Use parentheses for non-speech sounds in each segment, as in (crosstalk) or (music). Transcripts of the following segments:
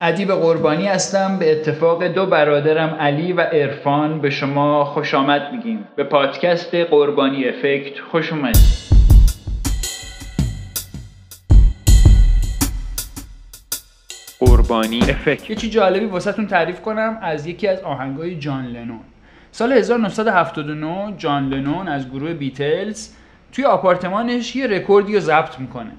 ادیب قربانی هستم. به اتفاق دو برادرم علی و عرفان به شما خوش آمد میگیم. به پادکست قربانی Effect خوش اومدید. قربانی Effect. یه چی جالبی واسهتون تعریف کنم. از یکی از آهنگای جان لنون. سال 1979 جان لنون از گروه بیتلز توی آپارتمانش یه رکوردی رو ضبط می‌کنه.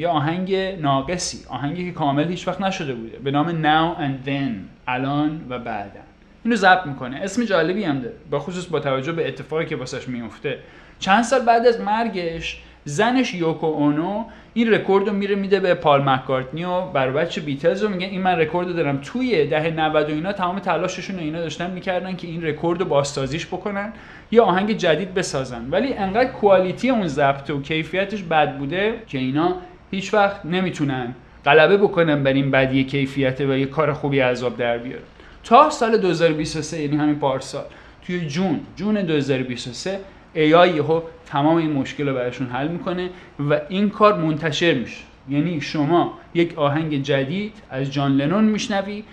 یه آهنگ ناقصی آهنگی که کامل هیچ وقت نشده بوده. به نام Now and Then الان و بعدا اینو ضبط می‌کنه. اسم جالبی هم داره. با خصوص با توجه به اتفاقی که واسش میفته چند سال بعد از مرگش زنش یوکو اونو این رکورد رو میره میده به پال مکارتنی و بر و بچه بیتلز رو میگه این من رکورد رو دارم. توی دهه 90 و اینا تمام تلاششون و اینا داشتن می‌کردن که این رکورد رو بازسازیش بکنن یه آهنگ جدید بسازن. ولی انقدر quality اون ضبط و کیفیتش بد بوده که اینا هیچ وقت نمی‌تونن غلبه بکنن بر این بدی کیفیت و یه کار خوبی عذاب در بیارن تا سال 2023 یعنی همین پارسال توی جون جون 2023 AI یهو تمام این مشکل رو براشون حل می‌کنه و این کار منتشر میشه. یعنی شما یک آهنگ جدید از جان لنون میشنوی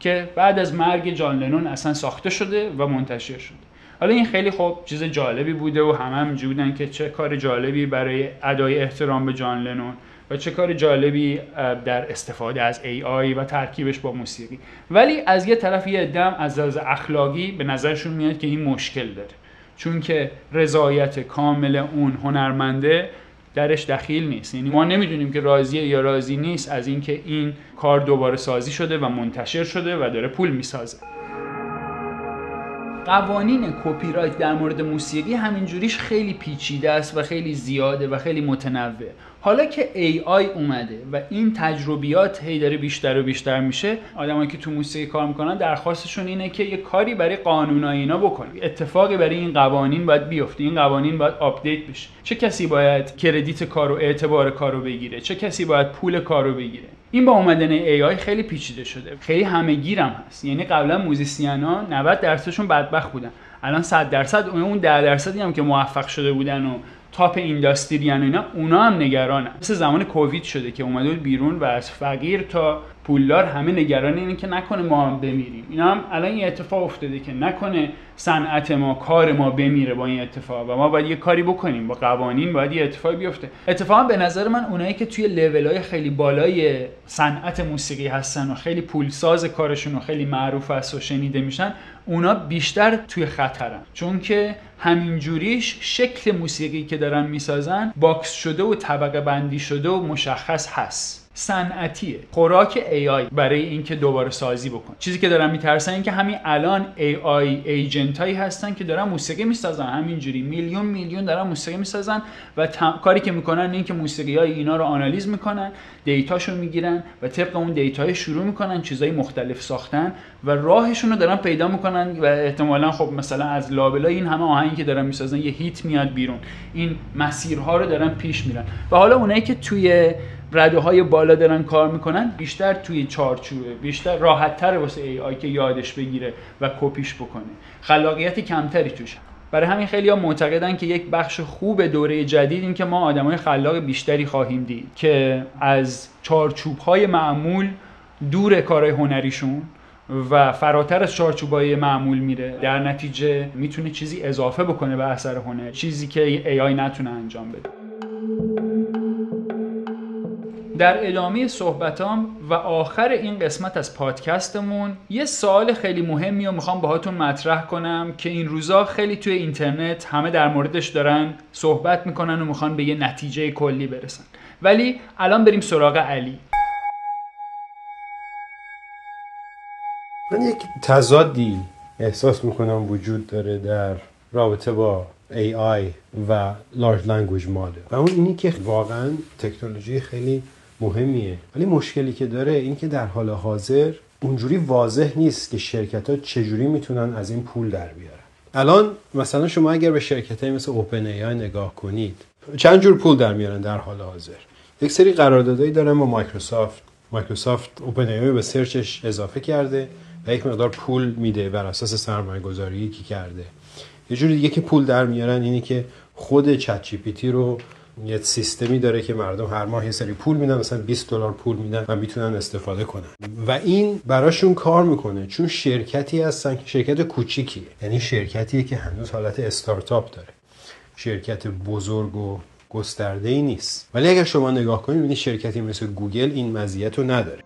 که بعد از مرگ جان لنون اصلا ساخته شده و منتشر شده. حالا این خیلی خوب چیز جالبی بوده و همه هم بودن که چه کار جالبی برای ادای احترام به جان لنون. و چه کار جالبی در استفاده از AI و ترکیبش با موسیقی. ولی از یه طرف یه دم از لحاظ اخلاقی به نظرشون میاد که این مشکل داره. چون که رضایت کامل اون هنرمنده درش دخیل نیست. یعنی ما نمی‌دونیم که راضیه یا راضی نیست از اینکه این کار دوباره سازی شده و منتشر شده و داره پول می‌سازه. قوانین کپی رایت در مورد موسیقی همینجوریش خیلی پیچیده است و خیلی زیاده و خیلی متنوع. حالا که AI اومده و این تجربیات هی داره بیشتر و بیشتر میشه آدمایی که تو موسیقی کار می‌کنن درخواستشون اینه که یه کاری برای قانونای اینا بکنن. اتفاقی برای این قوانین باید بیفته. این قوانین باید update بشه. چه کسی باید credit کارو اعتبار کارو بگیره؟ چه کسی باید پول کارو بگیره؟ این با اومدن AI خیلی پیچیده شده. خیلی همه گیرم هست. یعنی قبلا musician ا 90 درصدشون بدبخت بودن. الان 100 درصد اون 10 درصدی هم که موفق شده بودن و top industry و اینا اونا هم نگرانن. مثل زمان کووید شده که اومده بیرون و از فقیر تا پولدار همه نگران اینه که نکنه ما هم بمیریم. اینا هم الان این اتفاق افتاده که نکنه صنعت ما کار ما بمیره با این اتفاق و ما باید یه کاری بکنیم. با قوانین باید یه اتفاقی بیفته. اتفاقا به نظر من اونایی که توی لول های خیلی بالای صنعت موسیقی هستن و خیلی پولساز کارشون و خیلی معروف است و شنیده میشن اونا بیشتر توی خطرن. چون که همینجوریش شکل موسیقی که دارن می‌سازن box شده و طبقه بندی شده و مشخص هست. صنعتیه. خوراک AI برای اینکه دوباره سازی بکنه چیزی که دارن میترسن این که همین الان AI agent هایی هستن که دارن موسیقی می‌سازن. همینجوری میلیون میلیون دارن موسیقی می‌سازن و کاری که می‌کنن این که موسیقی های اینا رو analyze می‌کنن data شو می‌گیرن و طبق اون data شروع می‌کنن چیزهای مختلف ساختن و راهشون رو دارن پیدا می‌کنن و احتمالا خب مثلا از لابلای این همه آهنگی که دارن می‌سازن یه hit میاد بیرون. این مسیرها رو دارن پیش میرن. و حالا اونایی که توی رده های بالا دارن کار می‌کنن بیشتر توی چارچوبه بیشتر راحت تر واسه AI که یادش بگیره و کپیش بکنه. خلاقیت کمتری توش. برای همین خیلی ها معتقدن که یک بخش خوب دوره جدید این که ما آدمای خلاق بیشتری خواهیم دید که از چارچوب های معمول دور کارهای هنریشون و فراتر از چارچوبای معمول میره. در نتیجه می‌تونه چیزی اضافه بکنه به اثر هنر چیزی که ای آی نتونه انجام بده. در ادامه صحبتام و آخر این قسمت از پادکستمون یه سوال خیلی مهمی رو می‌خوام باهاتون مطرح کنم که این روزا خیلی توی اینترنت همه در موردش دارن صحبت می‌کنن و می‌خوان به یه نتیجه کلی برسن. ولی الان بریم سراغ علی. من یک تضادی احساس می‌کنم وجود داره در رابطه با AI و Large Language Model. و اون اینی که واقعا تکنولوژی خیلی مهمیه. ولی مشکلی که داره این که در حال حاضر اونجوری واضح نیست که شرکت ها چجوری می‌تونن از این پول در بیارن. الان مثلا شما اگر به شرکت های مثل اوپن ای نگاه کنید چند جور پول در میارن در حال حاضر؟ یک سری قراردادهایی دارن با مایکروسافت. مایکروسافت اوپن ای به سرچش اضافه کرده و یک مقدار پول میده بر اساس سرمایه گذاری که کرده. یه جوری دیگه که پول در میارن اینه که خود چت جی رو یه سیستمی داره که مردم هر ماه یه سری پول میدن مثلا 20 دلار پول میدن و می‌تونن استفاده کنن. و این براشون کار می‌کنه چون شرکتی هستن که شرکت کوچیکیه. یعنی شرکتیه که هنوز حالت استارتاپ داره. شرکت بزرگ و گسترده ای نیست. ولی اگر شما نگاه کنید ببینید شرکتی مثل گوگل این مزیت رو نداره.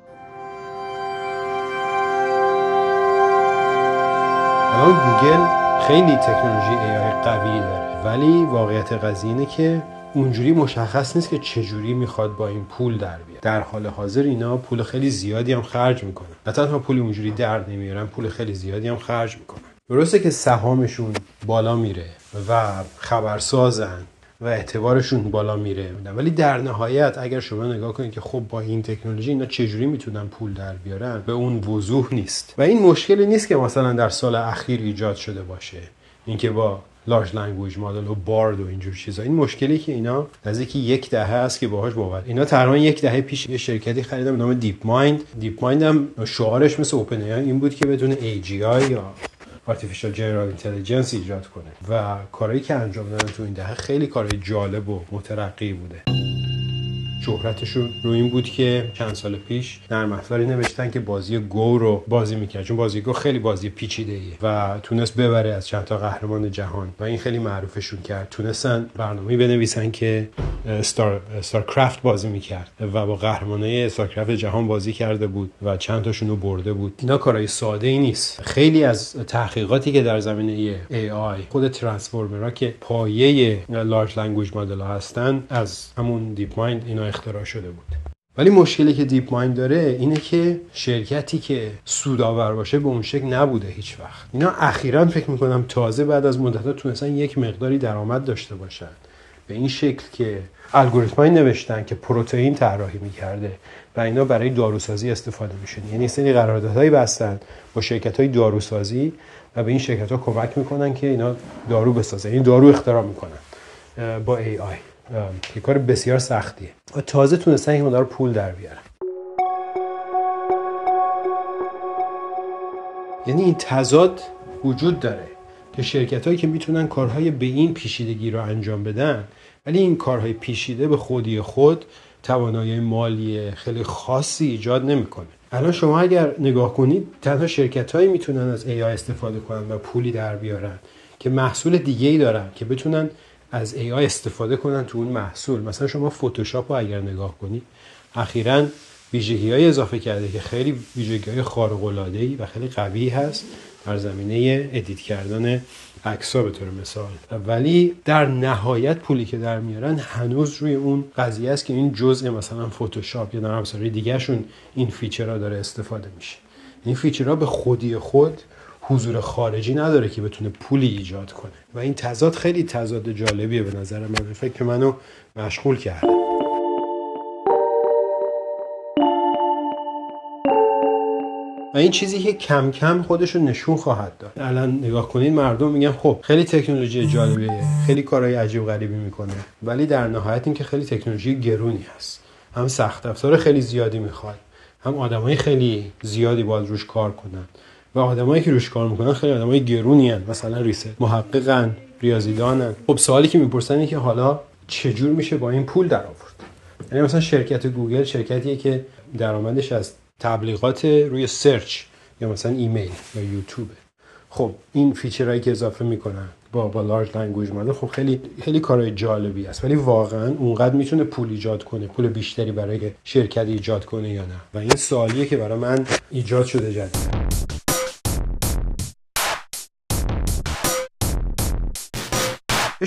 الان گوگل خیلی تکنولوژی AI قوی داره. ولی واقعیت قضیه اینه که اونجوری مشخص نیست که چجوری می‌خواد با این پول در بیاد. در حال حاضر اینا پول خیلی زیادی هم خرج می‌کنن. نه تنها پول اونجوری در نمیارن پول خیلی زیادی هم خرج می‌کنن. درسته که سهامشون بالا میره و خبرسازن و اعتبارشون بالا میره ولی در نهایت اگر شما نگاه کنید که خب با این تکنولوژی اینا چجوری می‌تونن پول در بیارن به اون وضوح نیست. و این مشکلی نیست که مثلا در سال اخیر ایجاد شده باشه. اینکه با large language model و Bard و اینجور چیزا. این مشکلی که اینا نزدیک یک دهه است که باهاش باورن. اینا تقریبا یک دهه پیش یه شرکتی خریدن به نام DeepMind DeepMind هم شعارش مثل Open این بود که بدون AGI یا Artificial General Intelligence ایجاد کنه. و کارهایی که انجام دادن تو این دهه خیلی کارهای جالب و مترقی بوده. شهرتشون رو این بود که چند سال پیش نرم افزاری نوشتن که بازی گو رو بازی می‌کرد. چون بازی گو خیلی بازی پیچیده ایه و تونست ببره از چند تا قهرمان جهان و این خیلی معروفشون کرد. تونستن برنامه‌ای بنویسن که StarCraft بازی می‌کرد و با قهرمانای StarCraft جهان بازی کرده بود و چند تاشون رو برده بود. اینا کارهای ساده ای نیست. خیلی از تحقیقاتی که در زمینه AI خود transformer ها که پایه large language model هستن از همون DeepMind اینا اختراع شده بود. ولی مشکلی که دیپ مایند داره اینه که شرکتی که سودآور باشه به اون شکل نبوده هیچ وقت. اینا اخیرا فکر می‌کنم تازه بعد از مدت تونستن یک مقداری درآمد داشته باشن. به این شکل که الگوریتمایی نوشتن که پروتئین طراحی می‌کرده و اینا برای داروسازی استفاده میشه یعنی سری قراردادهایی بستن با شرکت های داروسازی و به این شرکت ها کمک می‌کنن که اینا دارو بسازن. این دارو اختراع می‌کنن با AI که کار بسیار سختیه. و تازه تونستن که مدار پول در بیارن. یعنی این تضاد وجود داره که شرکت هایی که می‌تونن کارهای به این پیشیدگی رو انجام بدن ولی این کارهای پیشیده به خودی خود توانایی مالی خیلی خاصی ایجاد نمی‌کنه. الان شما اگر نگاه کنید تنها شرکت هایی می‌تونن از AI استفاده کنن و پولی در بیارن که محصول دیگه ای دارن که بتونن از AI استفاده کنن تو اون محصول. مثلا شما فتوشاپ رو اگر نگاه کنید اخیرا ویژگی های اضافه کرده که خیلی ویژگی های خارق العاده و خیلی قوی هست در زمینه edit کردن عکس‌ها به طور مثال. ولی در نهایت پولی که در میارن هنوز روی اون قضیه است که این جزء مثلا فتوشاپ یا نرم افزارهای دیگهشون این feature ها داره استفاده میشه. این فیچرها به خودی خود حضور خارجی نداره که بتونه پولی ایجاد کنه. و این تضاد خیلی تضاد جالبیه به نظر من. فکر منو مشغول کرده. و این چیزی که کم کم خودش رو نشون خواهد داد. الان نگاه کنید مردم میگن خب خیلی تکنولوژی جالبیه خیلی کارهای عجیب غریبی می‌کنه ولی در نهایت این که خیلی تکنولوژی گرونی هست. هم سخت افزار خیلی زیادی می‌خواد هم آدمای خیلی زیادی باید روش کار کنن. و آدمایی که روش کار می‌کنن خیلی آدمای گرونی هستن. مثلا researcher محققن ریاضیدانن. خب سوالی که می‌پرسن اینه که حالا چجور میشه با این پول در آورد یعنی مثلا شرکت گوگل شرکتیه که درآمدش از تبلیغات روی search یا مثلا ایمیل یا یوتیوب خب این feature هایی که اضافه می‌کنن با با large language model خب خیلی خیلی کارهای جالبی است ولی واقعا اونقدر می‌تونه پول ایجاد کنه پول بیشتری برای شرکت ایجاد کنه یا نه. و این سوالیه که برای من ایجاد شده جدید.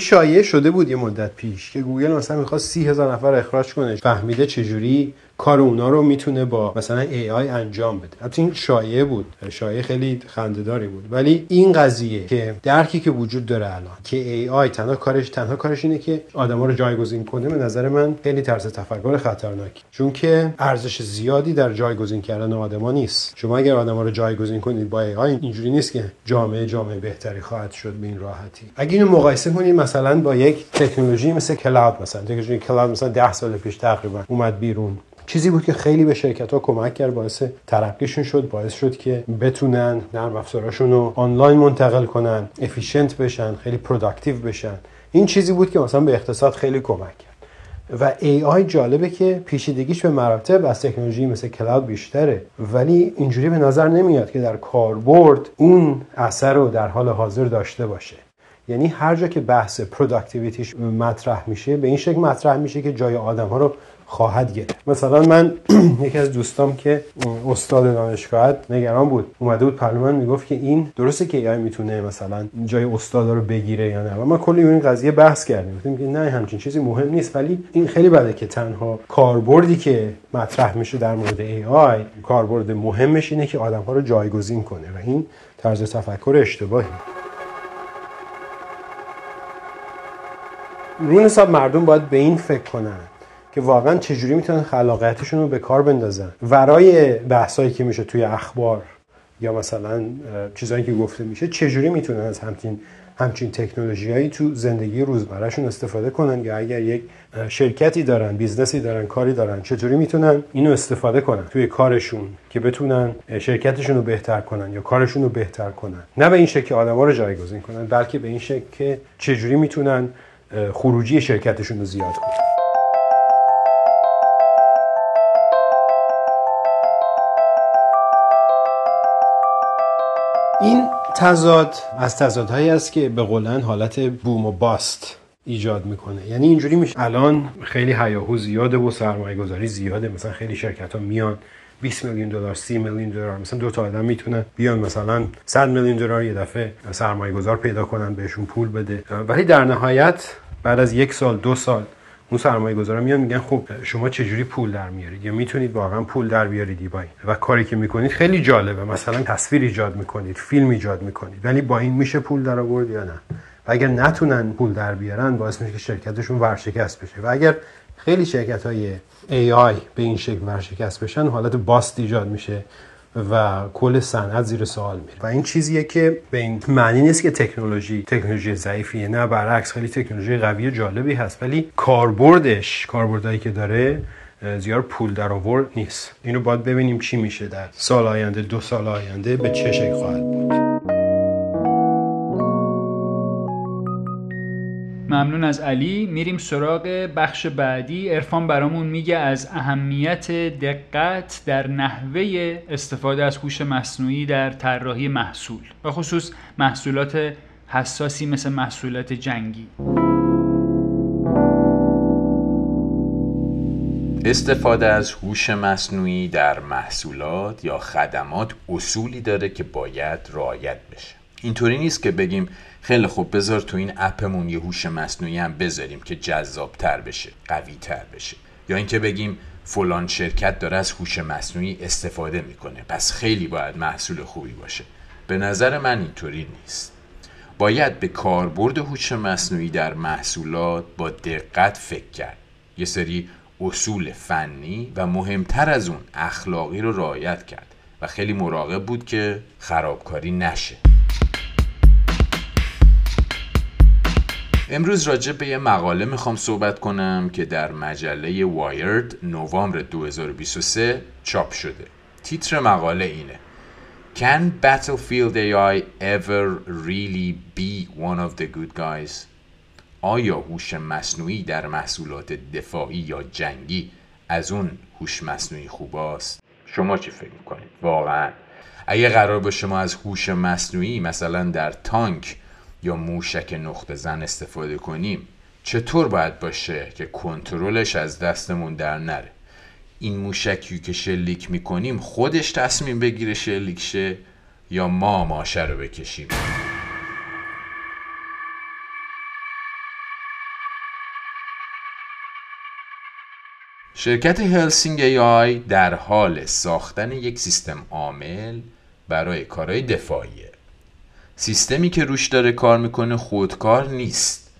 شایعه شده بود یه مدت پیش که گوگل مثلا می‌خواست سی هزار نفر اخراج کنه. فهمیده چجوری؟ کار اونا رو می‌تونه با مثلا AI انجام بده. البته این شایعه بود. شایعه خیلی خندهداری بود. ولی این قضیه که درکی که وجود داره الان که AI تنها کارش تنها کارش اینه که آدما رو جایگزین کنه به نظر من خیلی طرز تفکر خطرناکی. چون که ارزش زیادی در جایگزین کردن آدما نیست. شما اگر آدما رو جایگزین کنید با AI اینجوری نیست که جامعه جامعه بهتری خواهد شد به این راحتی. اگه اینو مقایسه کنید مثلا با یک تکنولوژی مثل cloud مثلا. تکنولوژی cloud مثلا 10 سال پیش تقریبا اومد بیرون. چیزی بود که خیلی به شرکت ها کمک کرد باعث ترقیشون شد باعث شد که بتونن نرم افزاراشون رو آنلاین منتقل کنن efficient بشن خیلی productive بشن. این چیزی بود که مثلا به اقتصاد خیلی کمک کرد. و AI جالبه که پیچیدگیش به مراتب از تکنولوژی مثل cloud بیشتره. ولی اینجوری به نظر نمیاد که در کاربرد اون اثر رو در حال حاضر داشته باشه. یعنی هر جا که بحث productivity ش مطرح میشه به این شکل مطرح میشه که جای آدم ها رو خواهد گرفت. مثلا من (clears throat) یکی از دوستام که استاد دانشگاه نگران بود. اومده بود پرلمان می‌گفت که این درسته که ای می‌تونه مثلا جای استادا رو بگیره یا نه. و ما کلی این قضیه بحث کردیم. گفتیم که نه همچین چیزی مهم نیست. ولی این خیلی بده که تنها کاربردی که مطرح میشه در مورد ای آی کاربرد مهمش اینه که آدم ها رو جایگزین کنه. و این طرز تفکر اشتباهی. رون حساب مردم باید به این فکر کنن. که واقعا چجوری می‌تونن خلاقیتشون رو به کار بندازن؟ ورای بحثایی که میشه توی اخبار یا مثلا چیزایی که گفته میشه چجوری می‌تونن از همچین همچین تکنولوژیایی تو زندگی روزمرهشون استفاده کنن؟ یا اگر یک شرکتی دارن بیزنسی دارن کاری دارن چطوری می‌تونن اینو استفاده کنن توی کارشون که بتونن شرکتشون رو بهتر کنن یا کارشون رو بهتر کنن؟ نه به این شکل که آدما رو جایگزین کنن بلکه به این شکل که چجوری می‌تونن خروجی شرکتشون رو زیاد کنن. تضاد از تضادهایی است که به قولن حالت بوم و باست ایجاد می‌کنه. یعنی اینجوری میشه. الان خیلی هیاهو زیاده و سرمایه گذاری زیاده. مثلا خیلی شرکت ها میان 20 میلیون دلار 30 میلیون دلار. مثلا دو تا آدم می‌تونن بیان مثلا 100 میلیون دلار یه دفعه سرمایه گذار پیدا کنن بهشون پول بده. ولی در نهایت بعد از یک سال دو سال اون سرمایه گذارا میان میگن خب شما چجوری پول در میارید؟ یا می‌تونید واقعا پول در بیارید با این و کاری که می‌کنید خیلی جالبه. مثلا تصویر ایجاد می‌کنید فیلم ایجاد می‌کنید. ولی با این میشه پول در آورد یا نه؟ و اگر نتونن پول در بیارن باعث میشه که شرکتشون ورشکست بشه. و اگر خیلی شرکت های AI به این شکل ورشکست بشن حالت باست ایجاد میشه. و کل صنعت زیر سوال میره. و این چیزیه که به این معنی نیست که تکنولوژی تکنولوژی ضعیفیه. نه برعکس خیلی تکنولوژی قوی جالبی هست. ولی کاربردش کاربردایی که داره زیاد پول در آورد نیست. اینو باید ببینیم چی میشه در سال آینده دو سال آینده به چه شکل خواهد بود. ممنون از علی. میریم سراغ بخش بعدی. ارفان برامون میگه از اهمیت دقت در نحوه استفاده از هوش مصنوعی در طراحی محصول و خصوص محصولات حساسی مثل محصولات جنگی. استفاده از هوش مصنوعی در محصولات یا خدمات اصولی داره که باید رعایت بشه. اینطوری نیست که بگیم خیلی خوب بذار تو این اپمون یه هوش مصنوعی هم بذاریم که جذابتر بشه قوی تر بشه. یا اینکه بگیم فلان شرکت داره از هوش مصنوعی استفاده می‌کنه. پس خیلی باید محصول خوبی باشه. به نظر من اینطوری نیست. باید به کاربرد هوش مصنوعی در محصولات با دقت فکر کرد. یه سری اصول فنی و مهمتر از اون اخلاقی رو رعایت کرد و خیلی مراقب بود که خرابکاری نشه. امروز راجع به یه مقاله می‌خوام صحبت کنم که در مجله وایرد نوامبر 2023 چاپ شده تیتر مقاله اینه Can Battlefield AI ever really be one of the good guys? آیا هوش مصنوعی در محصولات دفاعی یا جنگی از اون هوش مصنوعی خوباست؟ شما چی فکر می‌کنید؟ واقعا اگه قرار باشه ما از هوش مصنوعی مثلا در تانک یا موشک نقطه زن استفاده کنیم؟ چطور باید باشه که کنترلش از دستمون در نره؟ این موشکی که شلیک می‌کنیم خودش تصمیم بگیره شلیک شه یا ما ماشه رو بکشیم؟ شرکت هلسینگ ای آی در حال ساختن یک سیستم عامل برای کارهای دفاعیه. سیستمی که روش داره کار می‌کنه خودکار نیست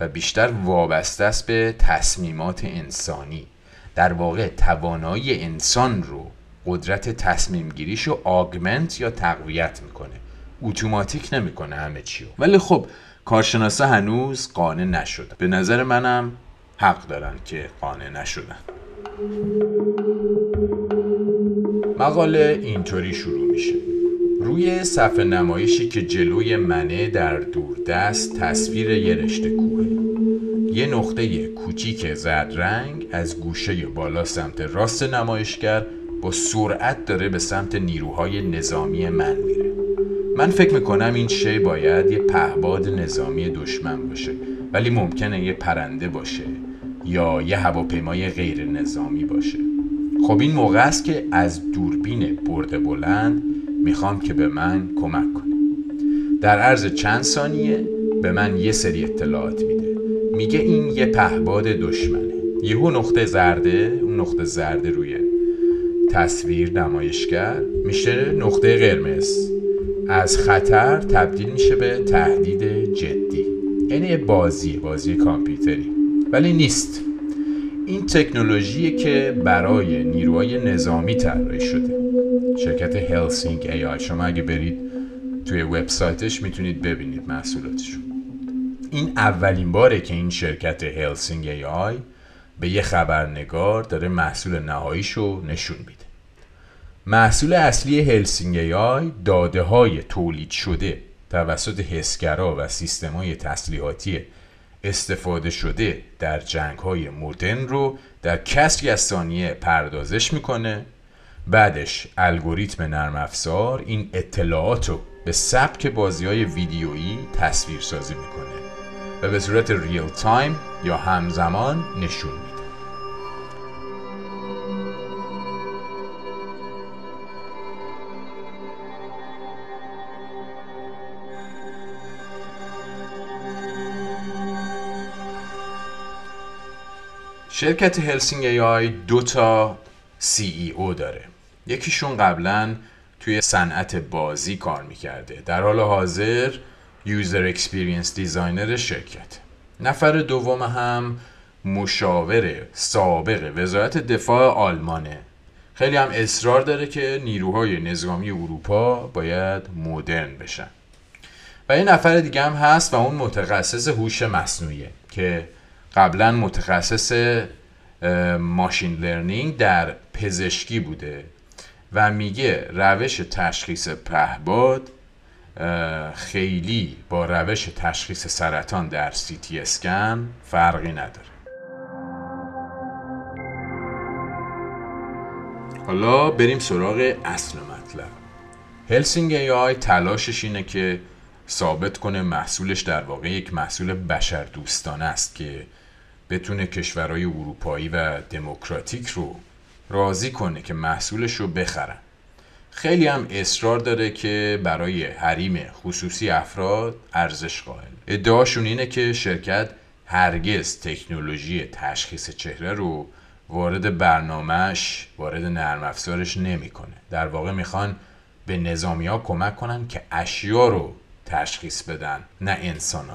و بیشتر وابسته است به تصمیمات انسانی. در واقع توانایی انسان رو قدرت تصمیم گیریش رو آگمنت یا تقویت می‌کنه. اتوماتیک نمی‌کنه همه چیو. ولی خب کارشناسا هنوز قانع نشدن. به نظر منم حق دارن که قانع نشدن. مقاله اینطوری شروع میشه. روی صفحه نمایشی که جلوی منه در دوردست تصویر یه رشته کوه. یه نقطه کوچیک زرد رنگ از گوشه بالا سمت راست نمایشگر با سرعت داره به سمت نیروهای نظامی من میره. من فکر می‌کنم این شی باید یه پهباد نظامی دشمن باشه ولی ممکنه یه پرنده باشه یا یه هواپیمای غیر نظامی باشه. خب این موقع است که از دوربین برده بلند می‌خوام که به من کمک کنه در عرض چند ثانیه به من یه سری اطلاعات میده. میگه این یه پهباد دشمنه. یهو نقطه زرده اون نقطه زرده روی تصویر نمایشگر میشه نقطه قرمز. از خطر تبدیل میشه به تهدید جدی. یعنی یه بازی بازی کامپیوتری. ولی نیست. این تکنولوژی که برای نیروهای نظامی طراحی شده. شرکت Helsing AI. شما اگه برید توی وبسایتش می‌تونید ببینید محصولاتشون این اولین باره که این شرکت Helsing AI به یه خبرنگار داره محصول نهاییشو نشون میده. محصول اصلی Helsing AI داده های تولید شده توسط حسگرا و سیستم های تسلیحاتی استفاده شده در جنگ های مدرن رو در کسری از ثانیه پردازش می‌کنه بعدش الگوریتم نرم افزار این اطلاعات رو به سبک بازی های ویدیویی تصویر سازی می‌کنه و به صورت real time یا همزمان نشون میده. شرکت Helsing AI دو تا CEO داره. یکیشون قبلا توی صنعت بازی کار می‌کرده. در حال حاضر user experience designer شرکت. نفر دوم هم مشاور سابق وزارت دفاع آلمانه. خیلی هم اصرار داره که نیروهای نظامی اروپا باید مدرن بشن. و یه نفر دیگه هم هست و اون متخصص هوش مصنوعیه که قبلا متخصص machine learning در پزشکی بوده. و میگه روش تشخیص پهباد خیلی با روش تشخیص سرطان در سی تی اسکن فرقی نداره. حالا بریم سراغ اصل مطلب. Helsing AI تلاشش اینه که ثابت کنه محصولش در واقع یک محصول بشر دوستانه است که بتونه کشورهای اروپایی و دموکراتیک رو راضی کنه که محصولش رو بخرن. خیلی هم اصرار داره که برای حریم خصوصی افراد ارزش قائل. ادعاشون اینه که شرکت هرگز تکنولوژی تشخیص چهره رو وارد برنامهش وارد نرم افزارش نمی‌کنه. در واقع می‌خوان به نظامی ها کمک کنن که اشیا رو تشخیص بدن نه انسان رو.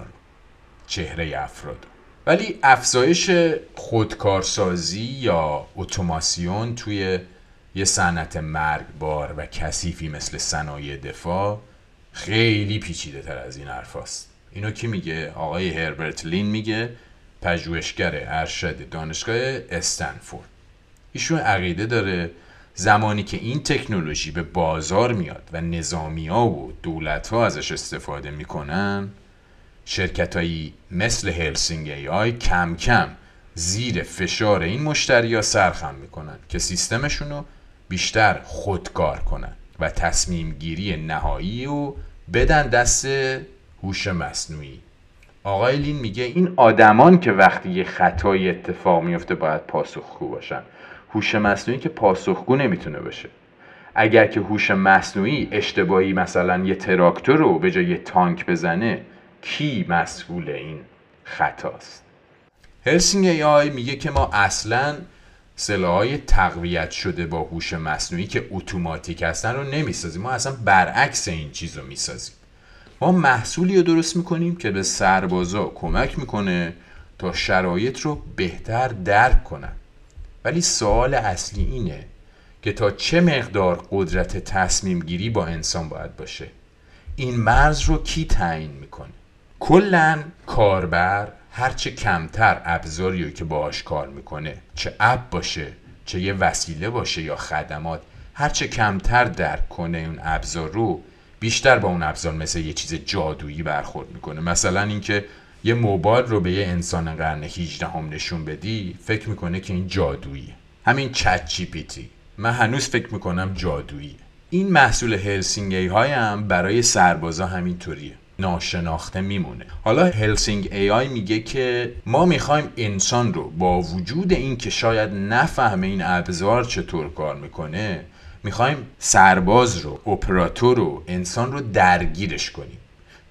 چهره افراد. ولی افزایش خودکارسازی یا اتوماسیون توی یه صنعت مرگبار و کثیفی مثل صنایع دفاع خیلی پیچیده تر از این حرفاست اینو کی میگه؟ آقای هربرت لین میگه پژوهشگر ارشد دانشگاه استنفورد. ایشون عقیده داره زمانی که این تکنولوژی به بازار میاد و نظامی ها و دولت ها ازش استفاده می‌کنن شرکت هایی مثل هلسینگ ای آی کم کم زیر فشار این مشتری ها سرخم می‌کنن که سیستمشون رو بیشتر خودکار کنن و تصمیم گیری نهایی رو بدن دست هوش مصنوعی. آقای لین میگه این آدمان که وقتی یه خطای اتفاق میفته باید پاسخگو باشن. هوش مصنوعی که پاسخگو نمی‌تونه باشه. اگر که هوش مصنوعی اشتباهی مثلا یه تراکتور رو به جای تانک بزنه کی مسئول این خطاست؟ هلسینگ ای آی میگه که ما اصلا سلاحهای تقویت شده با هوش مصنوعی که اتوماتیک هستن رو نمی‌سازیم. ما اصلا برعکس این چیز رو می‌سازیم. ما محصولی رو درست می‌کنیم که به سربازا کمک می‌کنه تا شرایط رو بهتر درک کنن. ولی سوال اصلی اینه که تا چه مقدار قدرت تصمیم گیری با انسان باید باشه؟ این مرز رو کی تعیین می‌کنه؟ کلا کاربر هرچه کمتر ابزاری که باهاش کار می‌کنه چه اپ باشه چه یه وسیله باشه یا خدمات هرچه کمتر درک کنه اون ابزار رو بیشتر با اون ابزار مثل یه چیز جادویی برخورد می‌کنه. مثلا اینکه یه موبایل رو به یه انسان قرن 18 هم نشون بدی فکر می‌کنه که این جادوییه. همین ChatGPT من هنوز فکر می‌کنم جادوییه. این محصول Helsing AI هم برای سربازا همینطوریه. ناشناخته میمونه. حالا Helsing AI میگه که ما می‌خوایم انسان رو با وجود این که شاید نفهمه این ابزار چطور کار می‌کنه می‌خوایم سرباز رو اپراتور رو انسان رو درگیرش کنیم.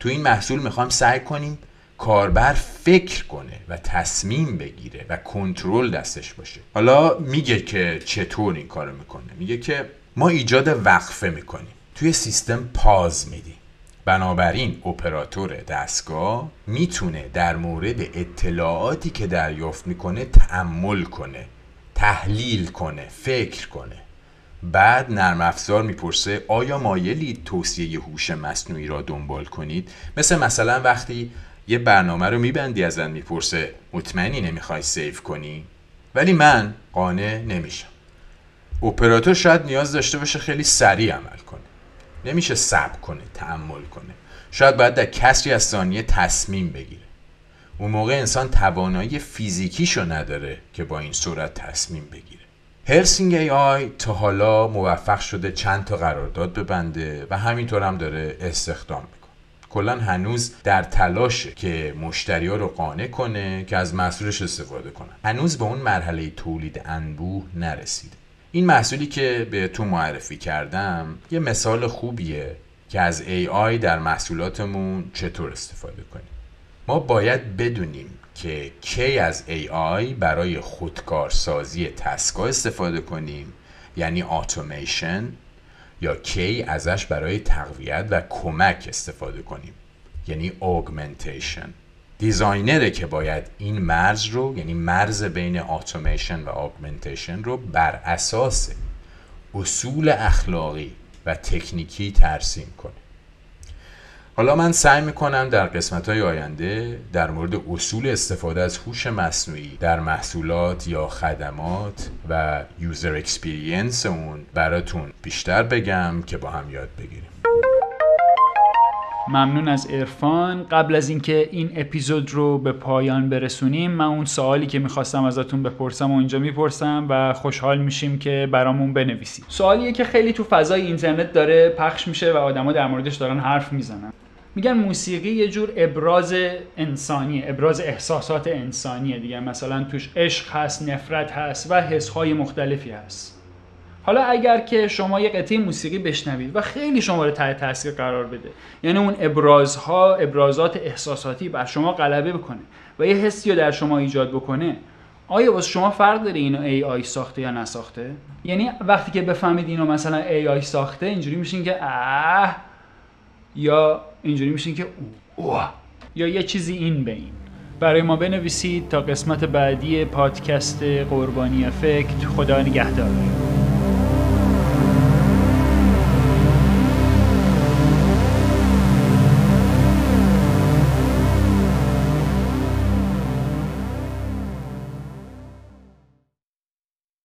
تو این محصول می‌خوایم سعی کنیم کاربر فکر کنه و تصمیم بگیره و کنترل دستش باشه. حالا میگه که چطور این کارو می‌کنه؟ میگه که ما ایجاد وقفه می‌کنیم. توی سیستم پاز میدیم. بنابراین اپراتور دستگاه می‌تونه در مورد اطلاعاتی که دریافت می‌کنه تعمل کنه تحلیل کنه فکر کنه. بعد نرم افزار می‌پرسه آیا مایلی توصیه هوش مصنوعی را دنبال کنید؟ مثل مثلا وقتی یه برنامه رو میبندی ازن می‌پرسه مطمئنی نمی‌خوای سیف کنی؟ ولی من قانع نمیشم. اپراتور شاید نیاز داشته باشه خیلی سریع عمل کنه. نمیشه صبر کنه تحمل کنه. شاید باید در کسری از ثانیه تصمیم بگیره. اون موقع انسان توانایی فیزیکیشو نداره که با این صورت تصمیم بگیره. هلسینگ ای آی تا حالا موفق شده چند تا قرارداد ببنده و همینطور هم داره استخدام می‌کنه. کلا هنوز در تلاشه که مشتری ها رو قانع کنه که از محصولش استفاده کنن. هنوز به اون مرحله تولید انبوه نرسیده. این محصولی که بهتون معرفی کردم یه مثال خوبیه که از AI در محصولاتمون چطور استفاده کنیم. ما باید بدونیم که کی از AI برای خودکارسازی تسکا استفاده کنیم یعنی اتوماسیون یا کِی ازش برای تقویت و کمک استفاده کنیم یعنی augmentation. designer ه که باید این مرز رو یعنی مرز بین اتوماسیون و augmentation رو بر اساس اصول اخلاقی و تکنیکی ترسیم کنه. حالا من سعی می‌کنم در قسمت های آینده در مورد اصول استفاده از هوش مصنوعی در محصولات یا خدمات و user experience اون براتون بیشتر بگم که با هم یاد بگیریم. ممنون از ارفان قبل از اینکه این اپیزود رو به پایان برسونیم من اون سوالی که می‌خواستم ازتون بپرسم و اینجا می‌پرسم و خوشحال میشیم که برامون بنویسید. سوالیه که خیلی تو فضای اینترنت داره پخش میشه و آدما در موردش دارن حرف می‌زنن. میگن موسیقی یه جور ابراز انسانی ابراز احساسات انسانیه دیگه. مثلا توش عشق هست نفرت هست و حسهای مختلفی هست. حالا اگر که شما یه قطعه موسیقی بشنوید و خیلی شما رو تحت تاثیر قرار بده یعنی اون ابرازها ابرازات احساساتی بر شما غلبه بکنه و یه حسی رو در شما ایجاد بکنه آیا واسه شما فرق داره اینو ای آی ساخته یا نساخته؟ یعنی وقتی که بفهمید اینو مثلا ای آی ساخته اینجوری میشین که اه یا اینجوری میشین که اوه یا یه چیزی این به برای ما بنویسید تا قسمت بعدی پادکست قربانی افکت. خدا نگهدار.